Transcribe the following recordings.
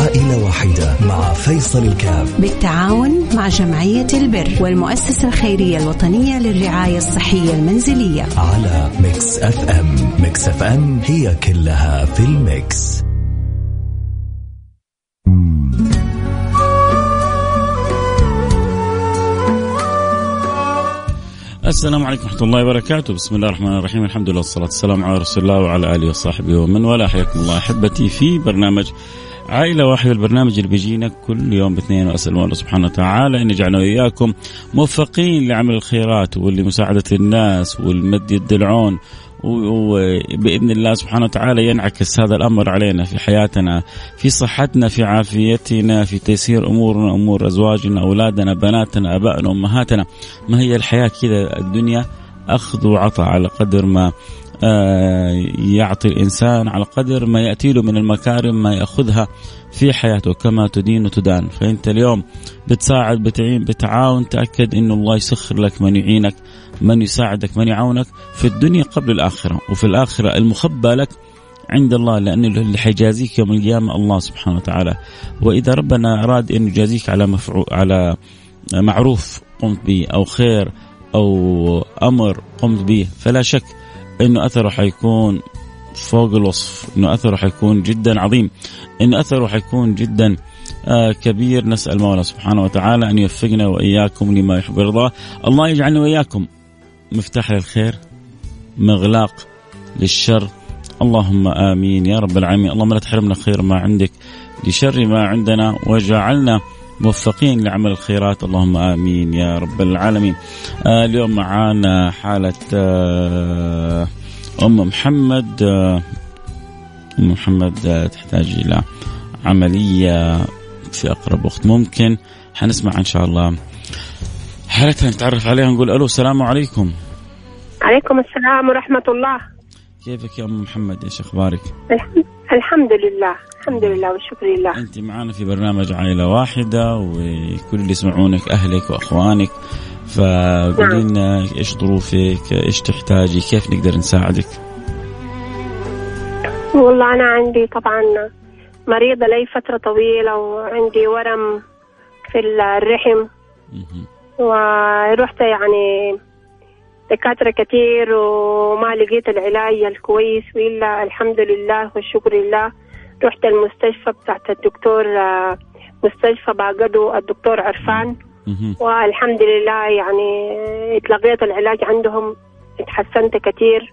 عائلة واحدة مع فيصل الكاف. بالتعاون مع جمعية البر والمؤسسة الخيرية الوطنية للرعاية الصحية المنزلية. على ميكس أف أم. ميكس أف أم هي كلها في الميكس. السلام عليكم ورحمة الله وبركاته، بسم الله الرحمن الرحيم، الحمد لله والصلاة والسلام على رسول الله وعلى آله وصحبه ومن والاه، حياكم الله أحبتي في برنامج عائلة واحدة البرنامج اللي بيجينا كل يوم باثنين وأسأل الله سبحانه وتعالى أن يجعلنا وإياكم موفقين لعمل الخيرات ولمساعدة الناس والمد يد العون. وباذن الله سبحانه وتعالى ينعكس هذا الأمر علينا في حياتنا في صحتنا في عافيتنا في تيسير أمورنا أمور أزواجنا أولادنا بناتنا آبائنا أمهاتنا. ما هي الحياة كذا الدنيا؟ أخذ وعطاء على قدر ما يعطي الإنسان على قدر ما يأتي له من المكارم ما يأخذها في حياته كما تدين وتدان. فأنت اليوم بتساعد بتعين بتعاون تأكد انه الله يسخر لك من يعينك من يساعدك من يعاونك في الدنيا قبل الآخرة. وفي الآخرة المخبى لك عند الله لأن اللي حيجازيك يوم القيامة الله سبحانه وتعالى. وإذا ربنا أراد أن يجازيك على مفعو على معروف قمت به أو خير أو أمر قمت به فلا شك أنه أثره حيكون فوق الوصف أنه أثره حيكون جدا عظيم أنه أثره حيكون جدا آه كبير. نسأل المولى سبحانه وتعالى أن يوفقنا وإياكم لما يحب ويرضاه الله يجعلنا وإياكم مفتاح للخير مغلاق للشر. اللهم آمين يا رب العالمين. اللهم لا تحرمنا خير ما عندك لشر ما عندنا وجعلنا موفقين لعمل الخيرات اللهم آمين يا رب العالمين. آه اليوم معانا حالة آه أم محمد آه أم محمد آه تحتاج إلى عملية في أقرب وقت ممكن حنسمع إن شاء الله حالتها نتعرف عليها نقول ألو السلام عليكم. عليكم السلام ورحمة الله. كيفك يا أم محمد إيش أخبارك؟ الحمد لله الحمد لله والشكر لله أنت معنا في برنامج عائلة واحدة وكل اللي يسمعونك أهلك وأخوانك فقولي. لنا إيش ظروفك إيش تحتاجي كيف نقدر نساعدك والله أنا عندي طبعا مريضة لي فترة طويلة وعندي ورم في الرحم. ورحت يعني دكاترة كتير وما لقيت العلاج الكويس وإلا الحمد لله والشكر لله رحت المستشفى بتاعت الدكتور آه، مستشفى باقدو الدكتور عرفان. والحمد لله يعني اتلقيت العلاج عندهم اتحسنت كتير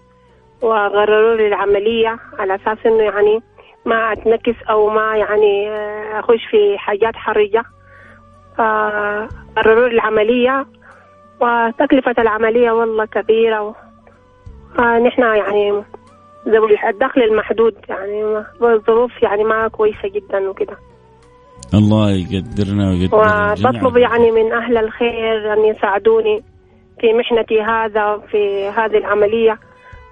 وغرروا لي العملية على أساس إنه يعني ما أتنكس أو ما يعني آه، أخش في حاجات حرجة فقرروا لي العملية وتكلفة العملية والله كبيرة و... آه، نحن يعني ذوي الدخل المحدود يعني الظروف يعني ما كويسة جدا وكده. الله يقدرنا ويقدر وبطلب. يعني من أهل الخير أن يساعدوني في محنتي هذا في هذه العملية.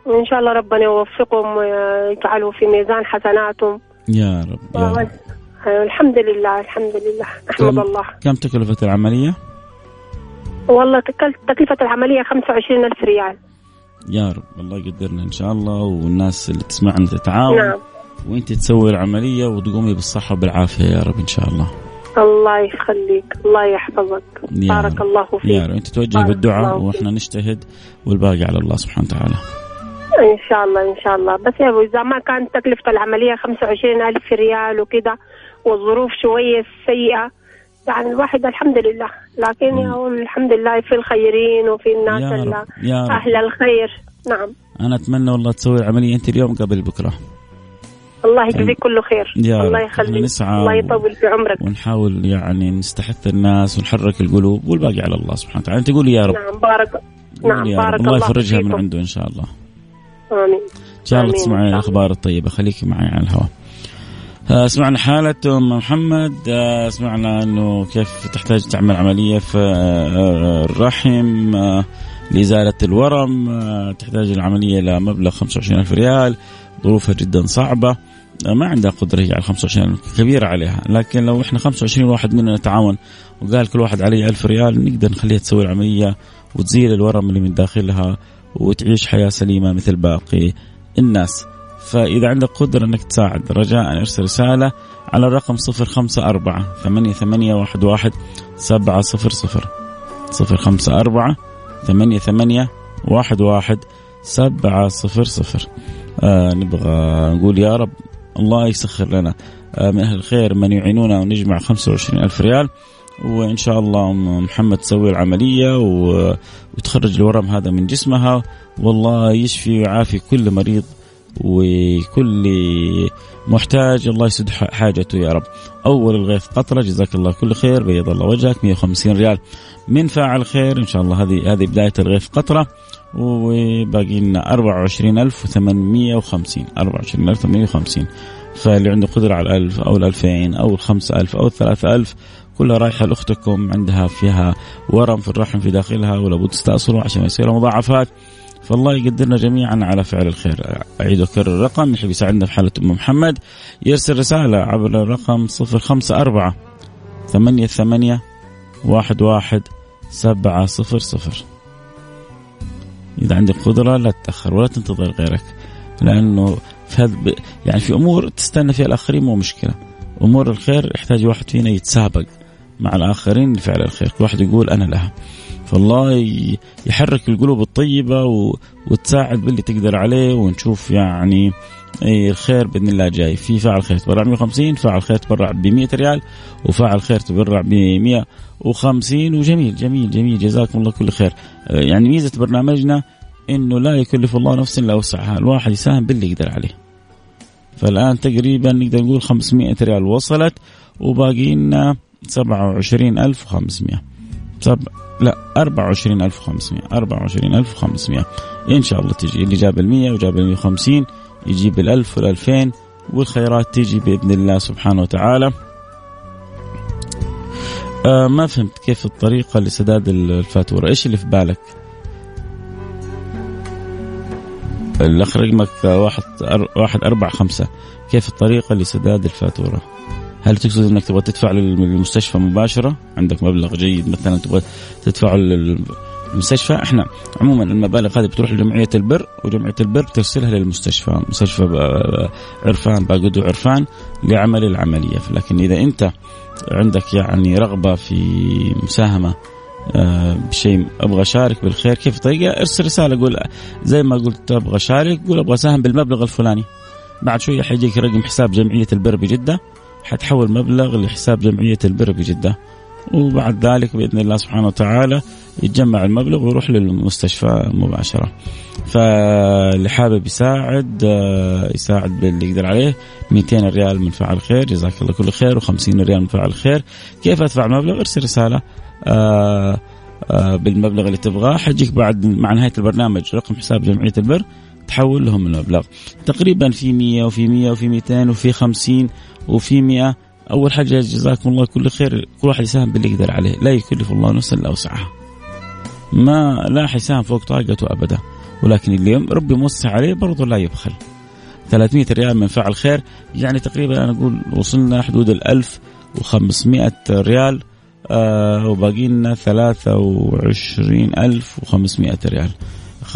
وإن شاء الله ربنا يوفقهم ويجعله في ميزان حسناتهم. يا رب يا رب. الحمد لله الحمد لله. كم- أحمد الله. كم تكلفة العملية؟ والله تكل- تكلفة العملية 25 ألف ريال. يا رب الله يقدرنا إن شاء الله والناس اللي تسمعنا تتعاون. نعم. وإنت تسوي العملية وتقومي بالصحة وبالعافيه يا رب إن شاء الله. الله يخليك الله يحفظك. يا بارك رب. الله فيك. يا رب. إنت توجهي بالدعاء وإحنا نجتهد والباقي على الله سبحانه وتعالى. إن شاء الله إن شاء الله. بس يا أبو إذا ما كانت تكلفة العملية 25 ألف ريال وكده والظروف شوية سيئة يعني الواحد الحمد لله. لكن. يقول الحمد لله في الخيرين وفي الناس يا رب يا رب. أهل الخير. نعم. أنا أتمنى والله تسوي العملية أنت اليوم قبل بكرة. الله يجزيك كله خير. يا الله. يخليك. نسعى الله يطول في عمرك. ونحاول يعني نستحث الناس ونحرك القلوب والباقي على الله سبحانه وتعالى. أنت قولي يا رب. نعم بارك نعم يا بارك رب الله الله يفرجها من. عنده إن شاء الله. آمين. إن شاء الله تسمعي الله. الأخبار الطيبة. خليكي معي على الهواء. سمعنا حالة أم محمد آه، سمعنا أنه كيف تحتاج تعمل عملية في آه، الرحم آه، لإزالة الورم آه، تحتاج العملية لمبلغ 25 ألف ريال ظروفها جدا صعبة آه، ما عندها قدرة هي على 25 ألف كبيرة عليها لكن لو إحنا 25 واحد مننا نتعاون وقال كل واحد عليه ألف ريال نقدر نخليها تسوي العملية وتزيل الورم اللي من داخلها وتعيش حياة سليمة مثل باقي الناس. فإذا عندك قدرة أنك تساعد رجاء أرسل رسالة على الرقم صفر خمسة أربعة ثمانية ثمانية واحد واحد سبعة صفر صفر صفر خمسة أربعة ثمانية ثمانية واحد واحد سبعة صفر صفر. آه نبغى نقول يا رب الله يسخر لنا آه من أهل الخير من يعينونا ونجمع خمسة وعشرين ألف ريال وإن شاء الله أم محمد تسوي العملية وتخرج الورم هذا من جسمها والله يشفي ويعافي كل مريض وكل محتاج الله يسد حاجته يا رب. أول الغيث قطرة جزاك الله كل خير بيض الله وجهك 150 ريال. من فاعل خير إن شاء الله هذه هذه بداية الغيث قطرة وباقي لنا 24850 24850 فاللي عنده قدرة على الألف أو الألفين أو الخمسة ألف أو الثلاثة ألف. كلها رايحة لأختكم عندها فيها ورم في الرحم في داخلها ولابد تستأصلوا عشان يصير مضاعفات. فالله يقدرنا جميعا على فعل الخير. أعيد وأكرر الرقم يحب يساعدنا في حالة أم محمد. يرسل رسالة عبر الرقم صفر خمسة أربعة ثمانية ثمانية واحد واحد سبعة صفر صفر. إذا عندك قدرة لا تتأخر ولا تنتظر غيرك لأنه في هذا يعني في أمور تستنى فيها الآخرين مو مشكلة. أمور الخير يحتاج واحد فينا يتسابق مع الآخرين لفعل الخير. كل واحد يقول أنا لها. فالله يحرك القلوب الطيبة وتساعد باللي تقدر عليه ونشوف يعني الخير بإذن الله جاي. في فاعل خير تبرع 150 فاعل خير تبرع ب 100 ريال وفاعل خير تبرع ب 150 وجميل جميل جميل. جزاكم الله كل خير. يعني ميزة برنامجنا إنه لا يكلف الله نفسا إلا وسعها. الواحد يساهم باللي يقدر عليه. فالآن تقريبا نقدر نقول 500 ريال وصلت وباقي لنا 27500 سب... لا 24500 24500 إن شاء الله تجي اللي جاب ال 100 وجاب ال 150 يجيب ال 1000 وال 2000 والخيرات تيجي بإذن الله سبحانه وتعالى. آه ما فهمت كيف الطريقة لسداد الفاتورة، إيش اللي في بالك؟ الاخ رقمك واحد واحد أربعة خمسة كيف الطريقة لسداد الفاتورة؟ هل تقصد إنك تبغى تدفع للمستشفى مباشرة؟ عندك مبلغ جيد مثلا تبغى تدفعه للمستشفى؟ إحنا عموما المبالغ هذه بتروح لجمعية البر وجمعية البر بترسلها للمستشفى مستشفى عرفان باقدو عرفان لعمل العملية. لكن إذا أنت عندك يعني رغبة في مساهمة آه، بشيء أبغى أشارك بالخير كيف طريقة؟ ارسل رسالة قول زي ما قلت أبغى أشارك قول أبغى أساهم بالمبلغ الفلاني. بعد شوية حيجيك رقم حساب جمعية البر بجدة. حتحول مبلغ لحساب جمعية البر بجدة وبعد ذلك بإذن الله سبحانه وتعالى يتجمع المبلغ ويروح للمستشفى مباشرة. فاللي حابب يساعد آه، يساعد باللي يقدر عليه. 200 ريال من فعل خير جزاك الله كل خير. و50 ريال من فعل خير. كيف أدفع المبلغ ارسل رسالة آه، آه، بالمبلغ اللي تبغاه. حجيك بعد مع نهاية البرنامج رقم حساب جمعية البر تحول لهم المبلغ. تقريبا في 100 وفي 100 وفي 200 وفي 50 وفي 100 أول حاجة جزاكم الله كل خير. كل واحد يساهم باللي يقدر عليه. لا يكلف الله نفسا إلا وسعها. ما لا حيساهم فوق طاقته ابدا. ولكن اللي ربي موسع عليه برضه لا يبخل. 300 ريال من فعل خير. يعني تقريبا أنا أقول وصلنا حدود ال 1500 ريال. آه وباقي لنا 23500 ريال.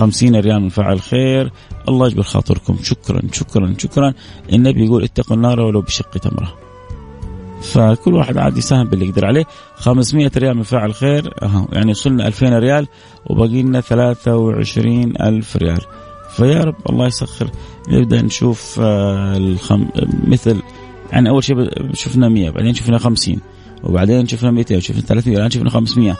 50 ريال من فعل خير. الله يجبر خاطركم. شكرا شكرا شكرا. النبي يقول اتقوا النار ولو بشق تمرة. فكل واحد عاد يساهم باللي يقدر عليه. 500 ريال من فاعل خير. يعني وصلنا 2000 ريال وباقي لنا 23 ألف ريال. فيا رب الله يسخر. نبدأ نشوف آه، الخم... مثل يعني أول شيء شفنا 100 بعدين شفنا 50 وبعدين شفنا 200 وشفنا 300 الآن شفنا 500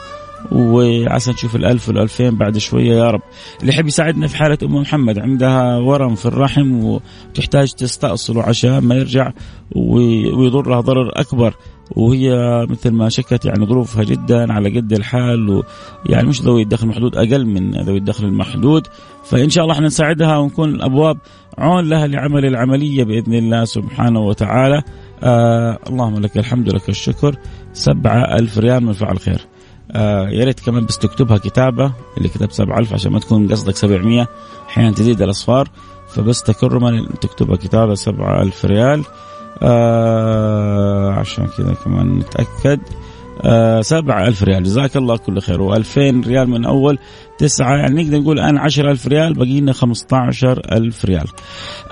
وعسى نشوف الألف والألفين بعد شوية يا رب. اللي يحب يساعدنا في حالة أم محمد عندها ورم في الرحم وتحتاج تستأصله عشان ما يرجع ويضرها ضرر أكبر. وهي مثل ما شكت يعني ظروفها جدا على قد الحال ويعني مش ذوي الدخل المحدود أقل من ذوي الدخل المحدود. فإن شاء الله إحنا نساعدها ونكون الأبواب عون لها لعمل العملية بإذن الله سبحانه وتعالى. آه اللهم لك الحمد لك الشكر. سبعة ألف ريال من فعل خير. آه يا ريت كمان بس تكتبها كتابة اللي كتب 7000 عشان ما تكون قصدك 700 أحيانا تزيد الأصفار فبس تكرما تكتبها كتابة 7000 ريال. آه عشان كذا كمان نتأكد. آه سبعة ألف ريال. جزاك الله كل خير. و2000 ريال من أول تسعة. يعني نقدر نقول الآن عشر ألف ريال باقي لنا خمسة عشر ألف ريال.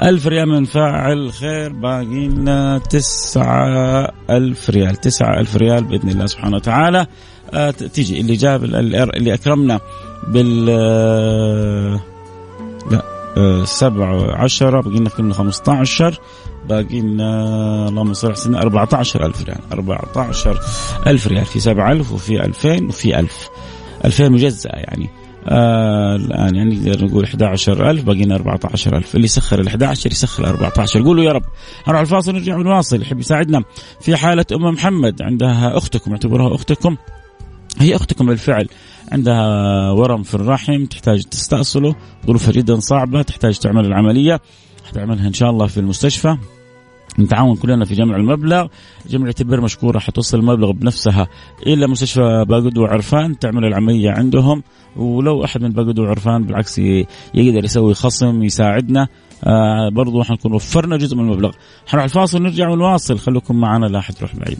ألف ريال من فاعل خير باقي لنا تسعة ألف ريال. تسعة ألف ريال بإذن الله سبحانه وتعالى. تيجي. اللي جاب اللي أكرمنا بال آه، لا آه سبعة عشرة باقي خمسة عشر باقي لنا اللهم صل على سيدنا 14000 ريال. 14000 ريال. في 7000 وفي 2000 وفي 1000 2000 مجزأة يعني. آه الآن يعني نقدر نقول 11000 باقي لنا 14000 اللي يسخر ال 11 يسخر ال 14 قولوا يا رب. نروح الفاصل نرجع ونواصل. يحب يساعدنا في حالة أم محمد عندها أختكم اعتبروها أختكم. هي أختكم بالفعل. عندها ورم في الرحم تحتاج تستأصله. ظروفها جدا صعبة تحتاج تعمل العملية. حتعملها إن شاء الله في المستشفى. نتعاون كلنا في جمع المبلغ. جمعية البر مشكورة حتوصل المبلغ بنفسها إلى مستشفى باقود وعرفان تعمل العملية عندهم. ولو أحد من باقود وعرفان بالعكس يقدر يسوي خصم يساعدنا. آه برضو حنكون وفرنا جزء من المبلغ. حنروح الفاصل ونرجع ونواصل خليكم معنا لا أحد يروح بعيد.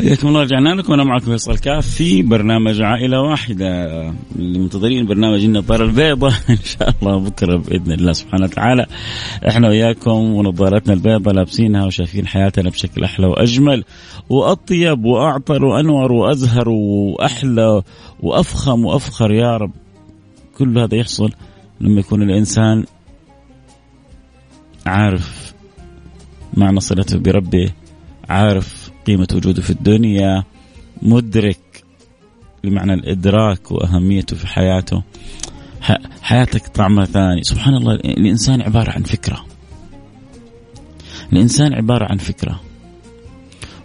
حياكم الله رجعنا لكم. أنا معكم فيصل كاف في برنامج عائلة واحدة. منتظرين برنامج النظاره البيضاء إن شاء الله بكرة بإذن الله سبحانه وتعالى. إحنا وياكم ونظارتنا البيضاء لابسينها وشايفين حياتنا بشكل أحلى وأجمل. وأطيب وأعطر وأنور وأزهر وأحلى وأفخم وأفخر يا رب. كل هذا يحصل لما يكون الإنسان عارف معنى صلته بربه عارف قيمة وجوده في الدنيا مدرك لمعنى الإدراك وأهميته في حياته. حياتك طعمها ثاني. سبحان الله الإنسان عبارة عن فكرة. الإنسان عبارة عن فكرة.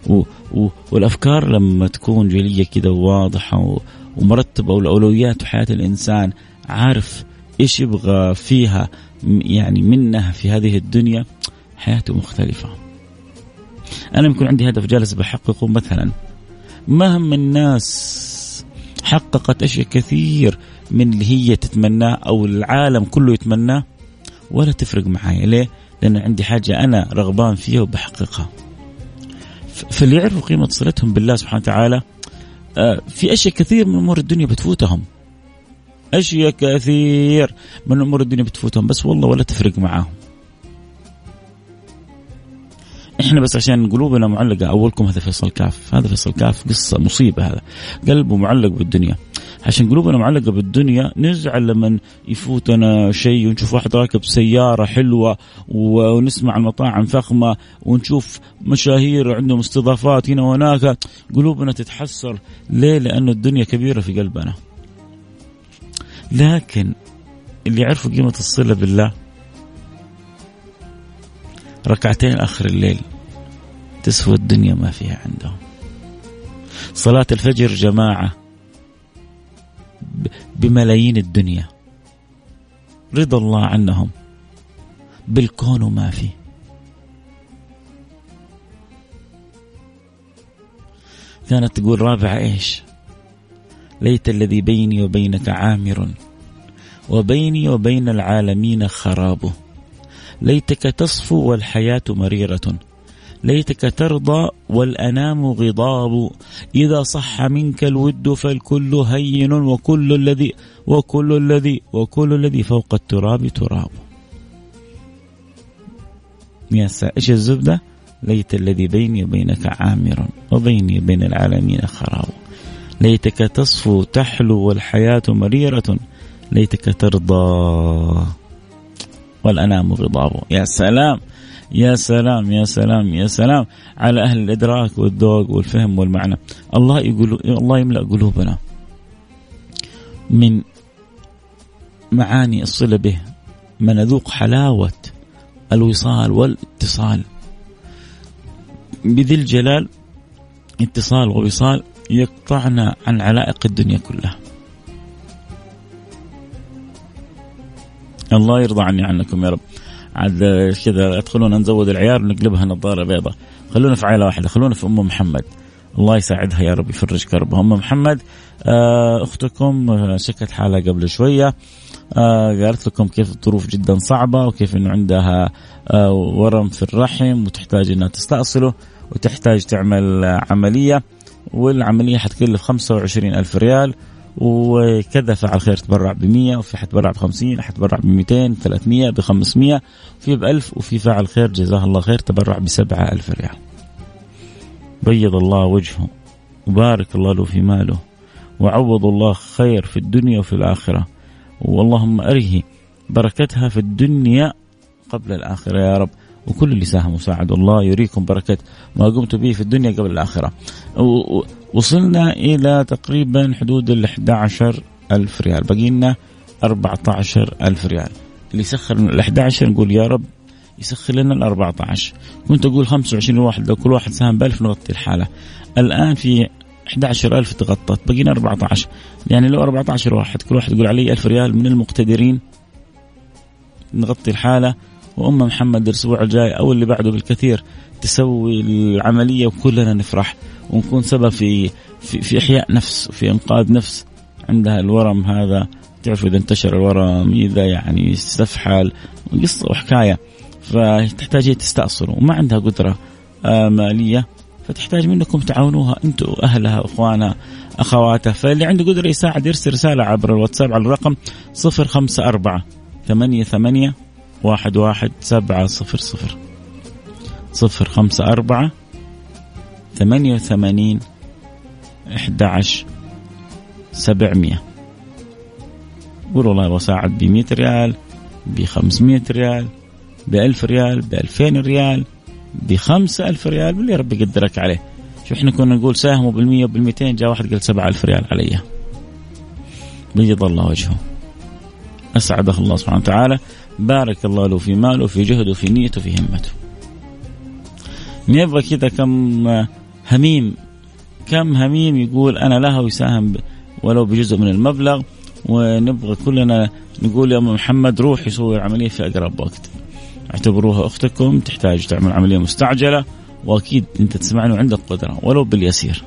و و والأفكار لما تكون جلية كده وواضحة ومرتبة والأولويات حياة الإنسان عارف إيش يبغى فيها يعني منها في هذه الدنيا حياته مختلفة. أنا يكون عندي هدف جالس بحققه مثلا مهما الناس حققت أشياء كثير من اللي هي تتمناه أو العالم كله يتمناه ولا تفرق معايا ليه؟ لأن عندي حاجة أنا رغبان فيها وبحققها. فاللي يعرفوا قيمة صلتهم بالله سبحانه وتعالى آه، في أشياء كثير من أمور الدنيا بتفوتهم. أشياء كثير من أمور الدنيا بتفوتهم بس والله ولا تفرق معاهم. إحنا بس عشان قلوبنا معلقة أولكم هذا فيصل كاف. هذا فيصل كاف قصة مصيبة هذا. قلبه معلق بالدنيا. عشان قلوبنا معلقة بالدنيا نزعل لما يفوتنا شيء ونشوف واحد راكب سيارة حلوة ونسمع عن مطاعم فخمة ونشوف مشاهير عندهم استضافات هنا وهناك. قلوبنا تتحسر. ليه؟ لأنه الدنيا كبيرة في قلبنا. لكن اللي يعرفوا قيمة الصلة بالله ركعتين آخر الليل. تسوى الدنيا ما فيها عندهم. صلاة الفجر جماعة. بملايين الدنيا. رضا الله عنهم. بالكون وما فيه. كانت تقول رابعة إيش؟ ليت الذي بيني وبينك عامر. وبيني وبين العالمين خرابه. ليتك تصفو والحياة مريرة. ليتك ترضى والأنام غضاب. إذا صح منك الود فالكل هين وكل الذي وكل الذي وكل الذي فوق التراب تراب. يا إيش الزبدة؟ ليت الذي بيني وبينك عامر وبيني وبين العالمين خراب. ليتك تصفو تحلو والحياة مريرة. ليتك ترضى والأنام غضابه يا سلام يا سلام يا سلام يا سلام. على أهل الإدراك والذوق والفهم والمعنى. الله يقول الله يملأ قلوبنا من معاني الصلة به. ما نذوق حلاوة الوصال والاتصال. بذي الجلال اتصال ووصال يقطعنا عن علائق الدنيا كلها. الله يرضى عني عنكم يا رب. عاد كذا ادخلونا نزود العيار ونقلبها نظاره بيضاء خلونا في عائلة واحدة خلونا في أم محمد. الله يساعدها يا رب يفرج كربها أم محمد آه، أختكم آه، شكت حالها قبل شوية. آه، قالت لكم كيف الظروف جدا صعبة وكيف إنه عندها ورم في الرحم وتحتاج إنها تستأصله وتحتاج تعمل عملية. والعملية حتكلف 25 ألف ريال. وكذا فعل خير تبرع ب 100 وفي حتبرع ب 50 حتبرع ب 200 300 ب 500 وفي ب 1000 وفي فاعل خير جزاه الله خير تبرع ب 7000 ريال. بيض الله وجهه وبارك الله له في ماله وعوض الله خير في الدنيا وفي الآخرة. واللهم أره بركتها في الدنيا قبل الآخرة يا رب. وكل اللي ساهموا ساعدوا الله يريكم بركة ما قمت به في الدنيا قبل الآخرة. وصلنا إلى تقريبا حدود ال 11 ألف ريال. بقي لنا 14 ألف ريال. اللي يسخر ال 11 نقول يا رب يسخر لنا ال 14 كنت أقول 25 واحد لو كل واحد ساهم ب 1000 نغطي الحالة. الآن في 11000 تغطت بقينا 14 يعني لو 14 واحد كل واحد يقول علي 1000 ريال من المقتدرين نغطي الحالة. وأم محمد الأسبوع الجاي أو اللي بعده بالكثير تسوي العملية وكلنا نفرح. ونكون سبب في في, في إحياء نفس وفي إنقاذ نفس عندها الورم هذا. تعرفوا إذا انتشر الورم إذا يعني استفحل قصة وحكاية. فتحتاج تستأصل وما عندها قدرة آه، مالية. فتحتاج منكم تعاونوها أنتم اهلها إخوانها أخواتها. فاللي عنده قدرة يساعد يرسل رسالة عبر الواتساب على الرقم 054 ثمانية ثمانية واحد واحد سبعة صفر صفر. صفر خمسة أربعة ثمانية وثمانين أحد عشر سبعمية. قول والله بساعد بمية ريال بخمسمية ريال بألف ريال بألفين ريال بخمسة ألف ريال باللي ربي يقدرك عليه. شوف إحنا كنا نقول ساهموا بالمية وبالمئتين جاء واحد قال سبعة ألف ريال علي. بيض الله وجهه. أسعده الله سبحانه وتعالى. بارك الله له في ماله في جهده في نيته في همته. نبغى كذا كم هميم كم هميم يقول أنا لها ويساهم ولو بجزء من المبلغ ونبغى كلنا نقول يا محمد روح يسوي العملية في أقرب وقت اعتبروها أختكم تحتاج تعمل عملية مستعجلة وأكيد أنت تسمعني وعندك قدرة ولو باليسير.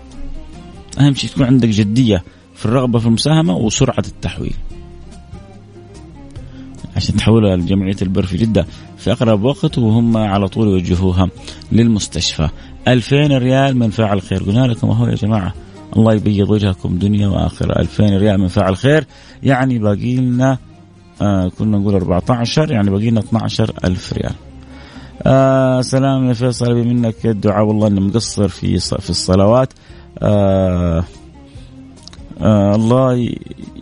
أهم شيء تكون عندك جدية في الرغبة في المساهمة وسرعة التحويل. عشان تحولها لجمعية البر في جدة في أقرب وقت وهم على طول يوجهوها للمستشفى. 2000 ريال من فاعل خير. قلنا لكم أهو يا جماعة الله يبيض وجهكم دنيا وآخرة. 2000 ريال من فاعل خير. يعني باقي لنا آه كنا نقول 14 يعني باقي لنا 12 ألف ريال. آه سلام يا فيصل منك الدعاء. والله إني مقصر في في الصلوات. آه آه الله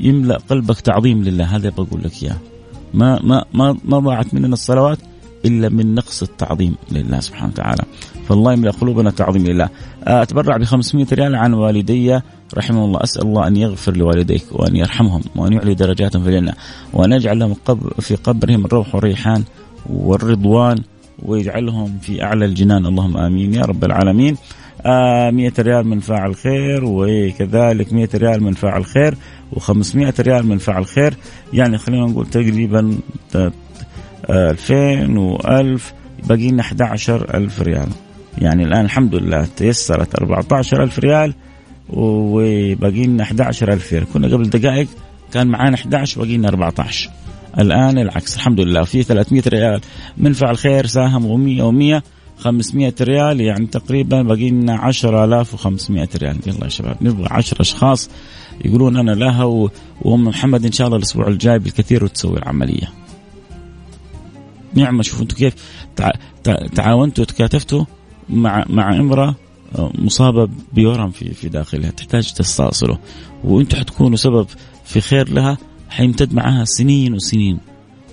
يملأ قلبك تعظيم لله. هذا بقول لك إياه. ما ما ما ما ضاعت مننا الصلوات إلا من نقص التعظيم لله سبحانه وتعالى. فالله يملأ قلوبنا تعظيم لله آه، أتبرع ب 500 ريال عن والدي رحمه الله. أسأل الله أن يغفر لوالديك وأن يرحمهم وأن يعلي درجاتهم في الجنة وأن يجعل لهم في قبرهم الروح والريحان والرضوان ويجعلهم في أعلى الجنان. اللهم آمين يا رب العالمين. آه 100 ريال من فاعل خير وكذلك 100 ريال من فاعل خير و500 ريال من فاعل خير. يعني خلينا نقول تقريبا 2000 و1000 باقي لنا 11000 ريال. يعني الآن الحمد لله تيسرت 14000 ريال وباقي لنا 11000 ريال. كنا قبل دقائق كان معانا 11 باقي لنا 14 الآن العكس. الحمد لله. في 300 ريال. من فعل خير ساهم و100 و100 500 ريال يعني تقريبا باقي لنا 10500 ريال. يلا يا شباب نبغى 10 أشخاص يقولون أنا لها وأم محمد إن شاء الله الأسبوع الجاي بالكثير وتسوي العملية. نعمة شوفوا أنتم كيف تعاونتوا وتكاتفتوا. مع مع امرأة مصابة بورم في في داخلها تحتاج تستأصله. وأنتم حتكونوا سبب في خير لها حيمتد معها سنين وسنين.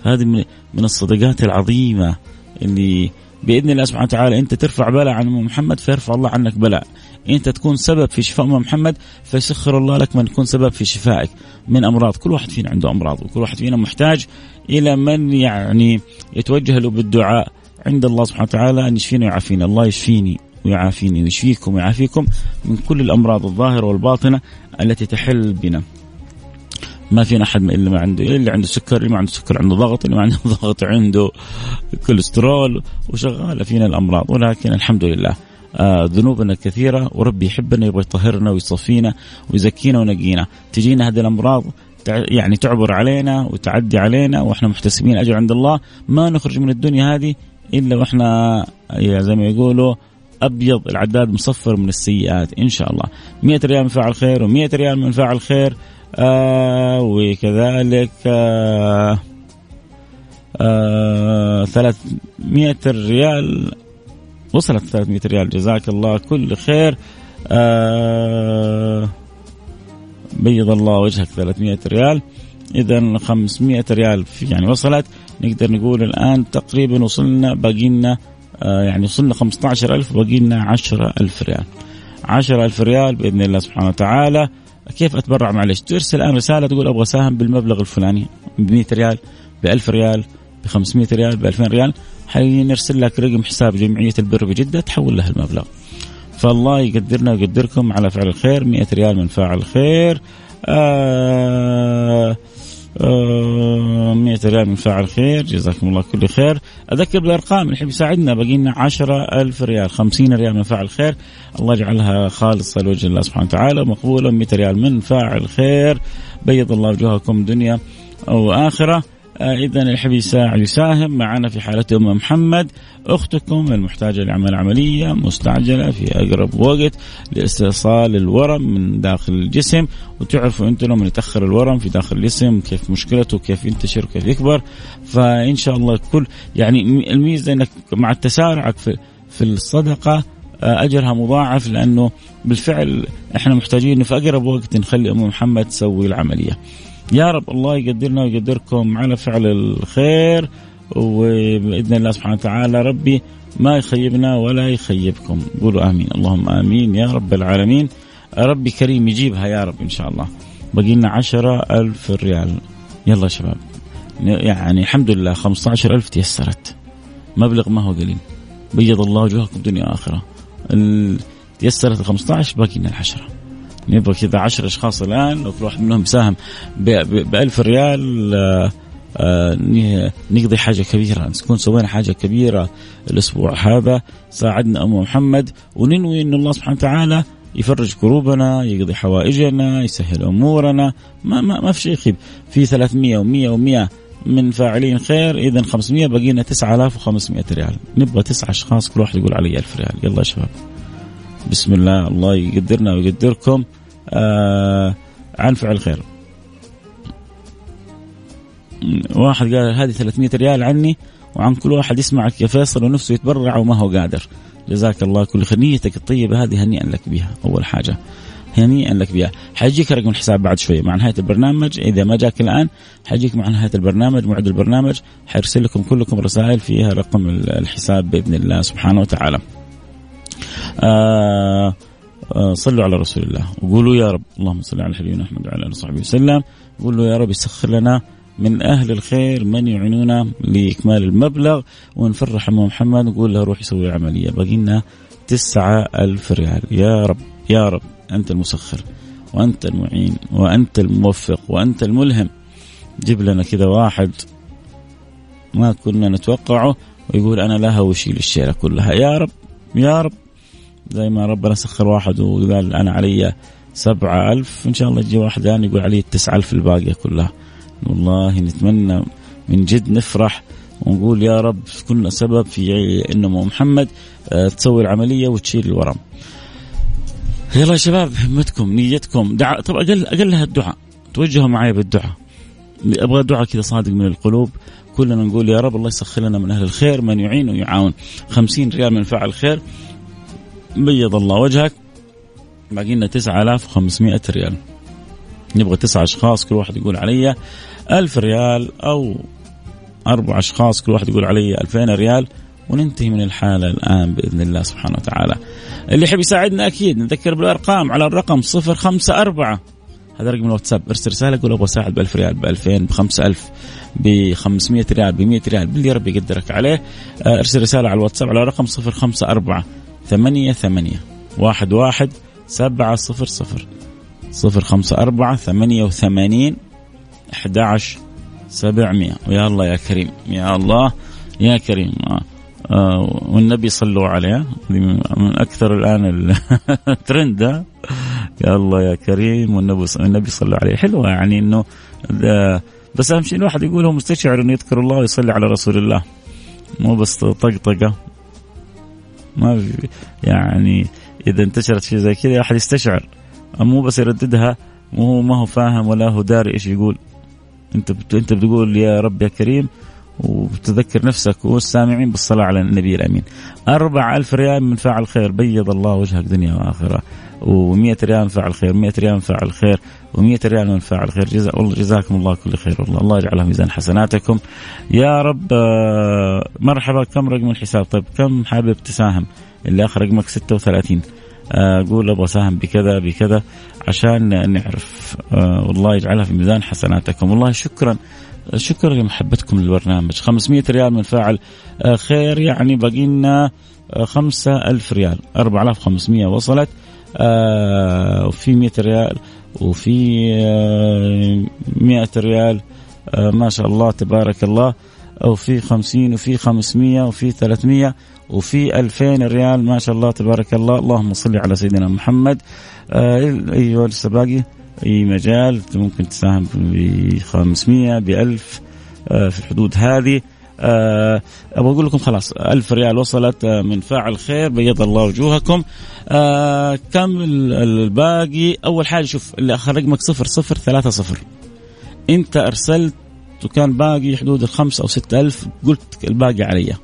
هذه من من الصدقات العظيمة اللي بإذن الله سبحانه وتعالى انت ترفع بلاء عن أم محمد فيرفع الله عنك بلاء. انت تكون سبب في شفاء أم محمد فيسخر الله لك من يكون سبب في شفائك من أمراض. كل واحد فينا عنده أمراض وكل واحد فينا محتاج إلى من يعني يتوجه له بالدعاء. عند الله سبحانه وتعالى أن يشفينا ويعافينا. الله يشفيني ويعافيني ويشفيكم ويعافيكم من كل الأمراض الظاهرة والباطنة التي تحل بنا. ما فينا أحد اللي ما عنده اللي عنده سكر اللي ما عنده سكر عنده ضغط اللي ما عنده ضغط عنده كوليسترول وشغالة فينا الأمراض. ولكن الحمد لله آه ذنوبنا كثيرة وربي يحبنا يبغى يطهرنا ويصفينا ويزكينا ونقينا تجينا هذه الأمراض يعني تعبر علينا وتعدي علينا وإحنا محتسبين أجر عند الله. ما نخرج من الدنيا هذه الا وإحنا زي ما يقولوا أبيض العداد مصفر من السيئات إن شاء الله. 100 ريال من فاعل خير و100 ريال من فاعل خير آه وكذلك آه آه 300 ريال. وصلت 300 ريال. جزاك الله كل خير. آه بيض الله وجهك 300 ريال. اذا 500 ريال يعني وصلت. نقدر نقول الآن تقريبا وصلنا باقي لنا آه يعني وصلنا 15000 باقي لنا 10000 ريال. 10000 ريال بإذن الله سبحانه وتعالى. كيف أتبرع؟ معلش ترسل الآن رسالة تقول أبغى ساهم بالمبلغ الفلاني ب 100 ريال ب 1000 ريال ب 500 ريال ب 2000 ريال حنرسل لك رقم حساب جمعية البر بجدة تحول لها المبلغ. فالله يقدرنا ويقدركم على فعل الخير. 100 ريال من فاعل الخير. آه 100 ريال من فاعل خير جزاكم الله كل خير. أذكر بالأرقام اللي يساعدنا باقي لنا 10000 ريال 50 ريال من فاعل خير. الله يجعلها خالصة لوجه الله سبحانه وتعالى مقبولة 100 ريال من فاعل خير. بيض الله وجوهكم دنيا أو آه إذا اللي يحب يساعد يساهم معنا في حالة أم محمد أختكم المحتاجة لعمل عملية مستعجلة في أقرب وقت لاستئصال الورم من داخل الجسم وتعرفوا أنتم لما يتأخر الورم في داخل الجسم كيف مشكلته كيف ينتشر وكيف يكبر فإن شاء الله كل يعني الميزة أنك مع التسارعك في, في الصدقة أجرها مضاعف لأنه بالفعل إحنا محتاجين في أقرب وقت نخلي أم محمد تسوي العملية. يا رب الله يقدرنا ويقدركم على فعل الخير وبإذن الله سبحانه وتعالى ربي ما يخيبنا ولا يخيبكم. قولوا آمين. اللهم آمين يا رب العالمين. ربي كريم يجيبها يا رب إن شاء الله. بقي لنا عشرة ألف ريال. يلا يا شباب. يعني الحمد لله 15 ألف تيسرت. مبلغ ما هو قليل. بيض الله وجوهكم دنيا آخرة تيسرت ال 15 باقي لنا العشرة. نبغى كذا 10 أشخاص الآن لو كل واحد منهم ب 1000 ريال آه آه نقضي حاجة كبيرة. نكون سوينا حاجة كبيرة الأسبوع هذا. ساعدنا أم محمد وننوي أن الله سبحانه وتعالى يفرج كروبنا يقضي حوائجنا يسهل أمورنا. ما, ما, ما في شيء يخيب. في 300 و100 و100 من فاعلين خير إذا 500 باقي لنا 9500 ريال. نبغى تسعة أشخاص كل واحد يقول علي 1000 ريال. يلا يا شباب. بسم الله الله يقدرنا ويقدركم. آه عن فعل خير. واحد قال هذه 300 ريال عني وعن كل واحد يسمعك يا فيصل ونفسه يتبرع وما هو قادر. جزاك الله كل خير. نيتك الطيبة هذه هنيئا لك بها أول حاجة. هنيئا لك بها. حيجيك رقم الحساب بعد شوية. مع نهاية البرنامج إذا ما جاك الآن حيجيك مع نهاية البرنامج موعد البرنامج حيرسل لكم كلكم رسائل فيها رقم الحساب بإذن الله سبحانه وتعالى. آه آه صلوا على رسول الله. وقولوا يا رب اللهم صل على حبيبنا محمد وعلى آله وصحبه وسلم. قولوا يا رب يسخر لنا من أهل الخير من يعينونا لإكمال المبلغ ونفرح ام محمد. نقول له روح يسوي العملية باقي لنا تسعة ألف ريال. يا رب يا رب أنت المسخر وأنت المعين وأنت الموفق وأنت الملهم. جيب لنا كذا واحد ما كنا نتوقعه ويقول أنا لها وشيل الشيلة كلها. يا رب يا رب. زي ما ربنا سخر واحد وقال أنا علي سبعة ألف إن شاء الله يجي واحد الآن يقول علي التسعة ألف الباقية كلها. والله نتمنى من جد نفرح ونقول يا رب كنا سبب في أن محمد تسوي العملية وتشيل الورم. يلا يا شباب همتكم نيتكم. دعاء طب أقل أقلها الدعاء توجهوا معي بالدعاء. أبغى دعاء كذا صادق من القلوب. كلنا نقول يا رب الله يسخر لنا من أهل الخير من يعين ويعاون. خمسين ريال من فعل خير. بيض الله وجهك. باقي لنا 9500 ريال. نبغى تسعة أشخاص كل واحد يقول علي ألف ريال أو أربع أشخاص كل واحد يقول علي ألفين ريال. وننتهي من الحالة الآن بإذن الله سبحانه وتعالى. اللي يحب يساعدنا أكيد نذكر بالأرقام على الرقم صفر خمسة أربعة. هذا رقم الواتساب. ارسل رسالة قول أبغى أساعد ب 1000 ريال ب 2000 ب 5000 ب 500 ريال ب 100 ريال باللي ربي يقدرك عليه. ارسل رسالة على الواتساب على رقم 054 ثمانية ثمانية واحد واحد سبعة صفر صفر. صفر خمسة أربعة ثمانية وثمانين 11 700 ويا الله يا كريم يا الله يا كريم. آه. آه والنبي صلوا عليه. من أكثر الآن الترند يا الله يا كريم. والنبي النبي صلوا عليه. حلوة يعني إنه بس أهم شيء الواحد يقول هو مستشعر إنه يذكر الله ويصلي على رسول الله. مو بس طقطقة. ما في يعني إذا انتشرت شيء زي كذا أحد يستشعر. مو بس يرددها وهو ما هو فاهم ولا هو داري إيش يقول. أنت بت... أنت بتقول يا رب يا كريم وتذكر نفسك والسامعين بالصلاة على النبي الأمين. أربع ألف ريال من فاعل خير بيض الله وجهك دنيا وآخرة. و100 ريال من فاعل خير 100 ريال من فاعل خير و100 ريال من فاعل خير. جزا والله جزاكم الله كل خير والله. الله يجعلها ميزان حسناتكم. يا رب آه، مرحبا. كم رقم الحساب؟ طيب كم حابب تساهم؟ اللي آخر رقمك 36 أقول أبغى أساهم بكذا بكذا عشان نعرف. آه، والله يجعلها في ميزان حسناتكم. والله شكرا شكرا لمحبتكم للبرنامج. 500 ريال من فاعل آه، خير يعني باقي لنا 5000 ريال. 4500 وصلت. وفي 100 ريال وفي 100 ريال ما شاء الله تبارك الله. وفي 50 وفي 500 وفي 300 وفي 2000 ريال ما شاء الله تبارك الله. اللهم صل على سيدنا محمد. آه أيوه لسه باقي أي مجال ممكن تساهم ب 500 ب 1000 آه في الحدود هذه. أبغى أقول لكم خلاص ألف ريال وصلت آه، من فاعل خير بيض الله وجوهكم. أه كم الباقي؟ أول حاجة شوف اللي اخر رقمك صفر صفر ثلاثة صفر. أنت أرسلت وكان باقي حدود الخمس أو ستة ألف قلت الباقي علي.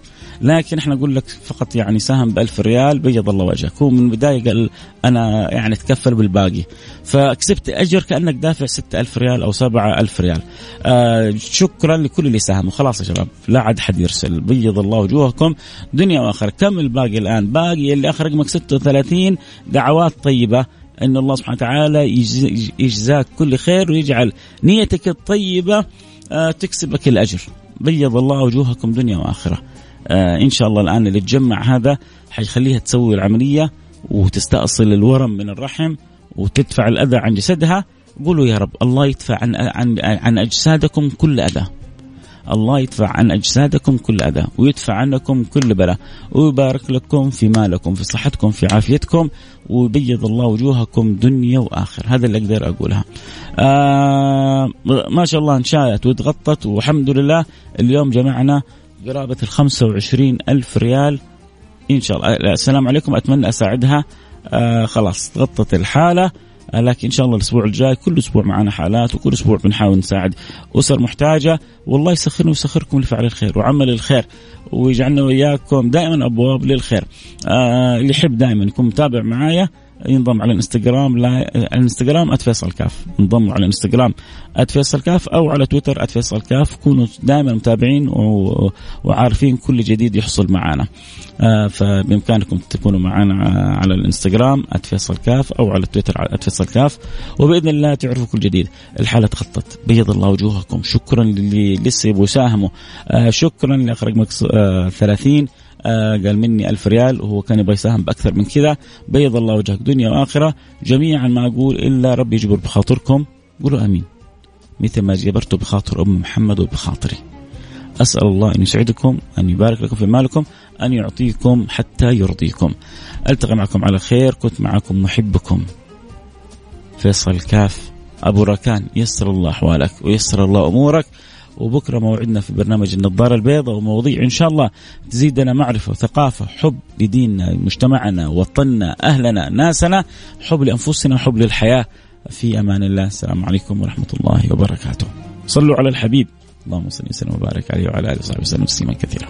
لكن إحنا نقول لك فقط يعني سهم ب 1000 ريال بيض الله وجهك. هو من البداية قال أنا يعني أتكفل بالباقي. فكسبت أجر كأنك دافع 6000 ريال أو 7000 ريال. آه شكرا لكل اللي ساهموا. خلاص يا شباب لا عاد حد يرسل. بيض الله وجوهكم. دنيا وآخرة. كم الباقي الآن؟ باقي اللي آخر رقمك 36 دعوات طيبة. إن الله سبحانه وتعالى يجزاك كل خير ويجعل نيتك الطيبة. آه، تكسبك الأجر. بيض الله وجوهكم دنيا وآخرة. إن شاء الله الآن اللي تجمع هذا حيخليها تسوي العملية وتستأصل الورم من الرحم وتدفع الأذى عن جسدها. قولوا يا رب الله يدفع عن عن عن أجسادكم كل أذى. الله يدفع عن أجسادكم كل أذى ويدفع عنكم كل بلاء. ويبارك لكم في مالكم في صحتكم في عافيتكم. ويبيض الله وجوهكم دنيا واخر هذا اللي أقدر أقولها. آه ما شاء الله انشاءت وتغطت والحمد لله. اليوم جمعنا قرابة ال 25 ألف ريال. إن شاء الله. السلام عليكم. أتمنى أساعدها. آه خلاص غطت الحالة. آه لكن إن شاء الله الأسبوع الجاي كل أسبوع معنا حالات وكل أسبوع بنحاول نساعد أسر محتاجة. والله يسخرنا ويسخركم لفعل الخير وعمل الخير ويجعلنا وإياكم دائما أبواب للخير. آه اللي يحب دائما يكون متابع معايا. ينضم على الانستغرام لا الانستغرام @فيصل كاف. انضموا على الانستغرام @فيصل كاف أو على تويتر @فيصل كاف. كونوا دائما متابعين وعارفين كل جديد يحصل معنا آه فبإمكانكم تكونوا معنا على الانستغرام @فيصل كاف أو على تويتر @فيصل كاف. وبإذن الله تعرفوا كل جديد. الحالة تخطت. بيض الله وجوهكم. شكرا للي لسه يبغوا يساهموا آه شكرا لاخ رقمك آه 30 آه قال مني ألف ريال وهو كان يبغى يساهم بأكثر من كذا. بيض الله وجهك دنيا وآخرة. جميعا ما أقول إلا ربي يجبر بخاطركم. قولوا آمين. مثل ما جبرت بخاطر أم محمد وبخاطري. أسأل الله أن يسعدكم أن يبارك لكم في مالكم أن يعطيكم حتى يرضيكم. ألتقي معكم على خير. كنت معكم محبكم. فيصل كاف أبو ركان يسر الله أحوالك ويسر الله أمورك. وبكرة موعدنا في برنامج النظارة البيضاء ومواضيع إن شاء الله تزيدنا معرفة وثقافة حب لديننا مجتمعنا وطننا أهلنا ناسنا حب لأنفسنا حب للحياة. في أمان الله. السلام عليكم ورحمة الله وبركاته. صلوا على الحبيب. اللهم صل وسلم وبارك عليه وعلى آله وصحبه وسلم تسليما كثيرا.